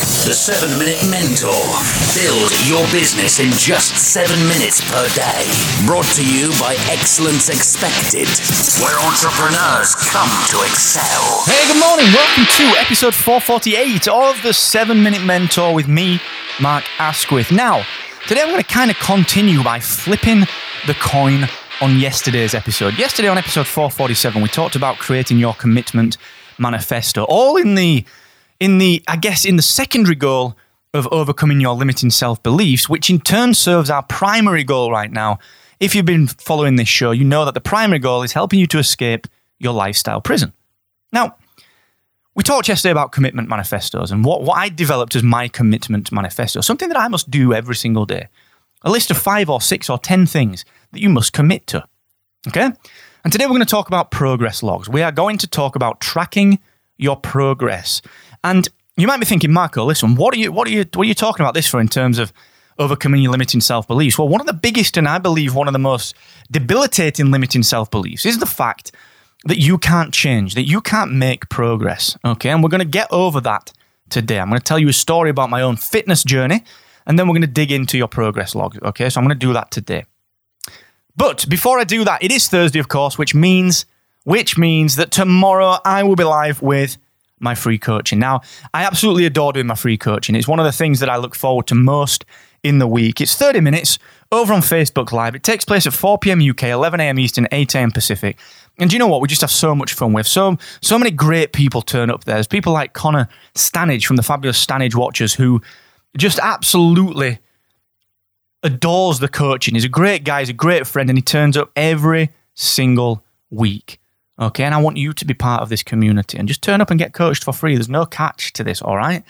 The 7 Minute Mentor. Build your business in just 7 minutes per day. Brought to you by Excellence Expected, where entrepreneurs come to excel. Hey, good morning. Welcome to episode 448 of the 7 Minute Mentor with me, Mark Asquith. Now, today I'm going to kind of continue by flipping the coin on yesterday's episode. Yesterday on episode 447, we talked about creating your commitment manifesto, all in the in the, I guess, in the secondary goal of overcoming your limiting self beliefs, which in turn serves our primary goal right now. If you've been following this show, you know that the primary goal is helping you to escape your lifestyle prison. Now, we talked yesterday about commitment manifestos and what, what I developed as my commitment manifesto, something that I must do every single day. A list of five or six or ten things that you must commit to. Okay? And today we're going to talk about progress logs. We are going to talk about tracking your progress. And you might be thinking, Marco, listen, what are you, what are you, what are you talking about this for in terms of overcoming your limiting self beliefs? Well, one of the biggest and I believe one of the most debilitating limiting self beliefs is the fact that you can't change, that you can't make progress. Okay, and we're going to get over that today. I'm going to tell you a story about my own fitness journey, and then we're going to dig into your progress log. Okay, so I'm going to do that today. But before I do that, it is Thursday, of course, which means which means that tomorrow I will be live with my free coaching. Now, I absolutely adore doing my free coaching. It's one of the things that I look forward to most in the week. It's 30 minutes over on Facebook Live. It takes place at 4 p.m. UK, 11 a.m. Eastern, 8 a.m. Pacific. And do you know what? We just have so much fun with so so many great people turn up there. There's people like Connor Stanage from the fabulous Stanage Watchers who just absolutely adores the coaching. He's a great guy, he's a great friend, and he turns up every single week. Okay, and I want you to be part of this community and just turn up and get coached for free. There's no catch to this, all right?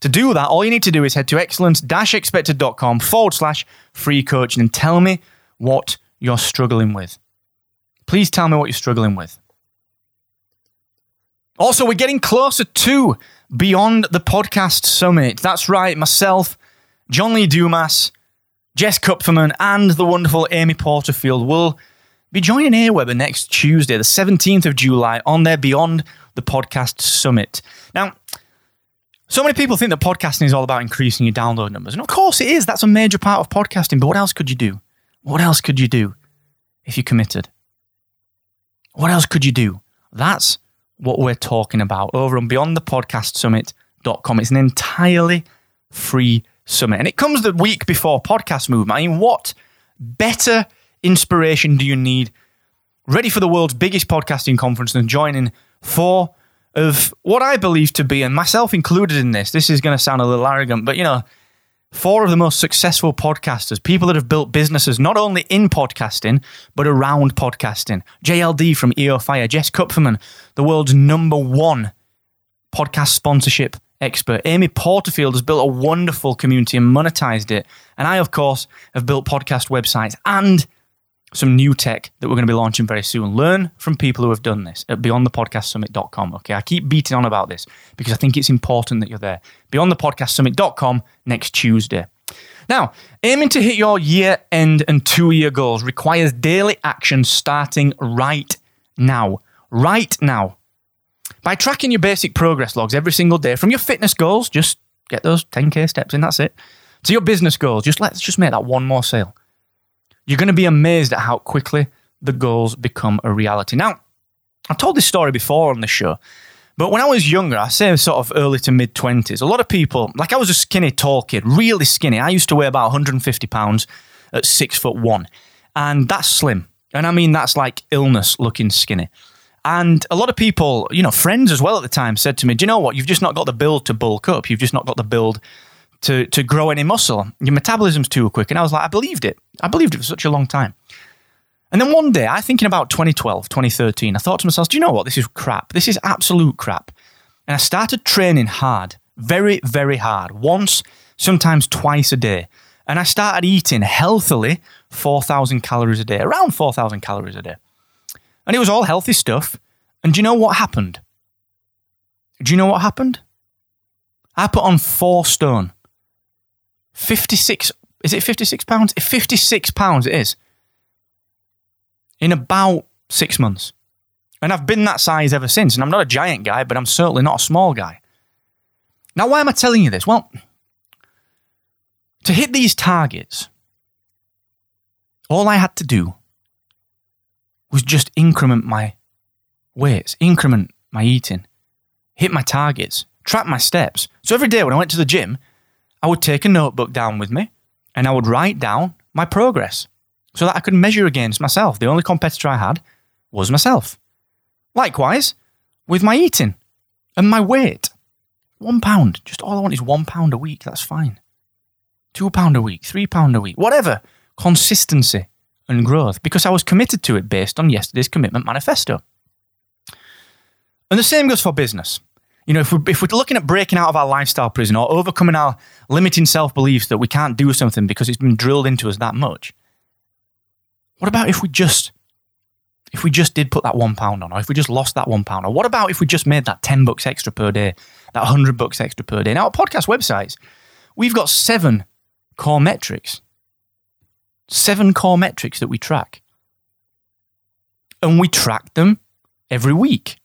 To do that, all you need to do is head to excellence-expected.com forward slash free coaching and tell me what you're struggling with. Please tell me what you're struggling with. Also, we're getting closer to Beyond the Podcast Summit. That's right, myself, John Lee Dumas, Jess Kupferman, and the wonderful Amy Porterfield will be joining Aweber next Tuesday, the 17th of July, on their Beyond the Podcast Summit. Now, so many people think that podcasting is all about increasing your download numbers. And of course it is. That's a major part of podcasting. But what else could you do? What else could you do if you committed? What else could you do? That's what we're talking about over on beyondthepodcastsummit.com. It's an entirely free summit. And it comes the week before Podcast Movement. I mean, what better inspiration do you need ready for the world's biggest podcasting conference and joining four of what I believe to be, and myself included in this, this is going to sound a little arrogant, but you know, four of the most successful podcasters, people that have built businesses not only in podcasting, but around podcasting. JLD from EO Fire, Jess Kupferman, the world's number one podcast sponsorship expert. Amy Porterfield has built a wonderful community and monetized it. And I, of course, have built podcast websites and some new tech that we're going to be launching very soon. Learn from people who have done this at beyondthepodcastsummit.com. Okay, I keep beating on about this because I think it's important that you're there. Beyondthepodcastsummit.com next Tuesday. Now, aiming to hit your year end and two year goals requires daily action starting right now. Right now. By tracking your basic progress logs every single day from your fitness goals, just get those 10k steps in, that's it, to your business goals, just let's just make that one more sale you're going to be amazed at how quickly the goals become a reality. Now, I've told this story before on the show, but when I was younger, I say sort of early to mid 20s, a lot of people, like I was a skinny, tall kid, really skinny. I used to weigh about 150 pounds at six foot one, and that's slim. And I mean, that's like illness looking skinny. And a lot of people, you know, friends as well at the time said to me, Do you know what? You've just not got the build to bulk up. You've just not got the build to, to grow any muscle. Your metabolism's too quick. And I was like, I believed it. I believed it for such a long time. And then one day, I thinking about 2012, 2013, I thought to myself, do you know what? This is crap. This is absolute crap. And I started training hard, very, very hard, once, sometimes twice a day. And I started eating healthily 4,000 calories a day, around 4,000 calories a day. And it was all healthy stuff. And do you know what happened? Do you know what happened? I put on four stone. 56, is it 56 pounds? 56 pounds it is. In about six months. And I've been that size ever since. And I'm not a giant guy, but I'm certainly not a small guy. Now, why am I telling you this? Well, to hit these targets, all I had to do was just increment my weights, increment my eating, hit my targets, track my steps. So every day when I went to the gym, I would take a notebook down with me and I would write down my progress so that I could measure against myself. The only competitor I had was myself. Likewise, with my eating and my weight. One pound. Just all I want is one pound a week. That's fine. Two pound a week, three pound a week, whatever. Consistency and growth because I was committed to it based on yesterday's commitment manifesto. And the same goes for business. You know, if we're, if we're looking at breaking out of our lifestyle prison or overcoming our limiting self beliefs that we can't do something because it's been drilled into us that much, what about if we just if we just did put that one pound on, or if we just lost that one pound, or what about if we just made that 10 bucks extra per day, that 100 bucks extra per day? Now, our podcast websites, we've got seven core metrics, seven core metrics that we track. And we track them every week.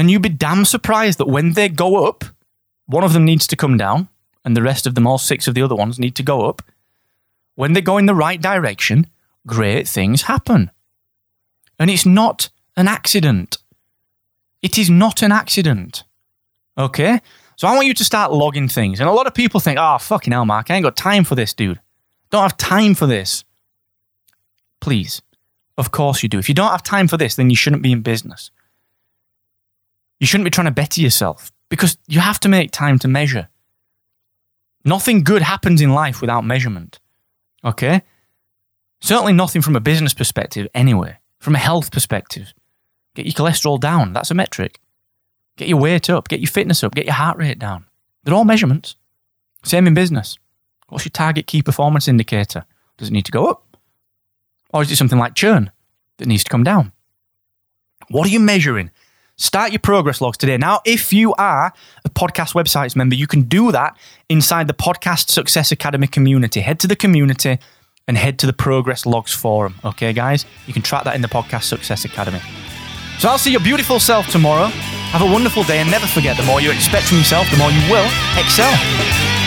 And you'd be damn surprised that when they go up, one of them needs to come down, and the rest of them, all six of the other ones, need to go up. When they go in the right direction, great things happen. And it's not an accident. It is not an accident. Okay? So I want you to start logging things. And a lot of people think, oh, fucking hell, Mark, I ain't got time for this, dude. Don't have time for this. Please. Of course you do. If you don't have time for this, then you shouldn't be in business. You shouldn't be trying to better yourself because you have to make time to measure. Nothing good happens in life without measurement. Okay? Certainly nothing from a business perspective, anyway. From a health perspective, get your cholesterol down. That's a metric. Get your weight up, get your fitness up, get your heart rate down. They're all measurements. Same in business. What's your target key performance indicator? Does it need to go up? Or is it something like churn that needs to come down? What are you measuring? Start your progress logs today. Now, if you are a podcast websites member, you can do that inside the Podcast Success Academy community. Head to the community and head to the Progress Logs forum. Okay, guys? You can track that in the Podcast Success Academy. So I'll see your beautiful self tomorrow. Have a wonderful day and never forget the more you expect from yourself, the more you will excel.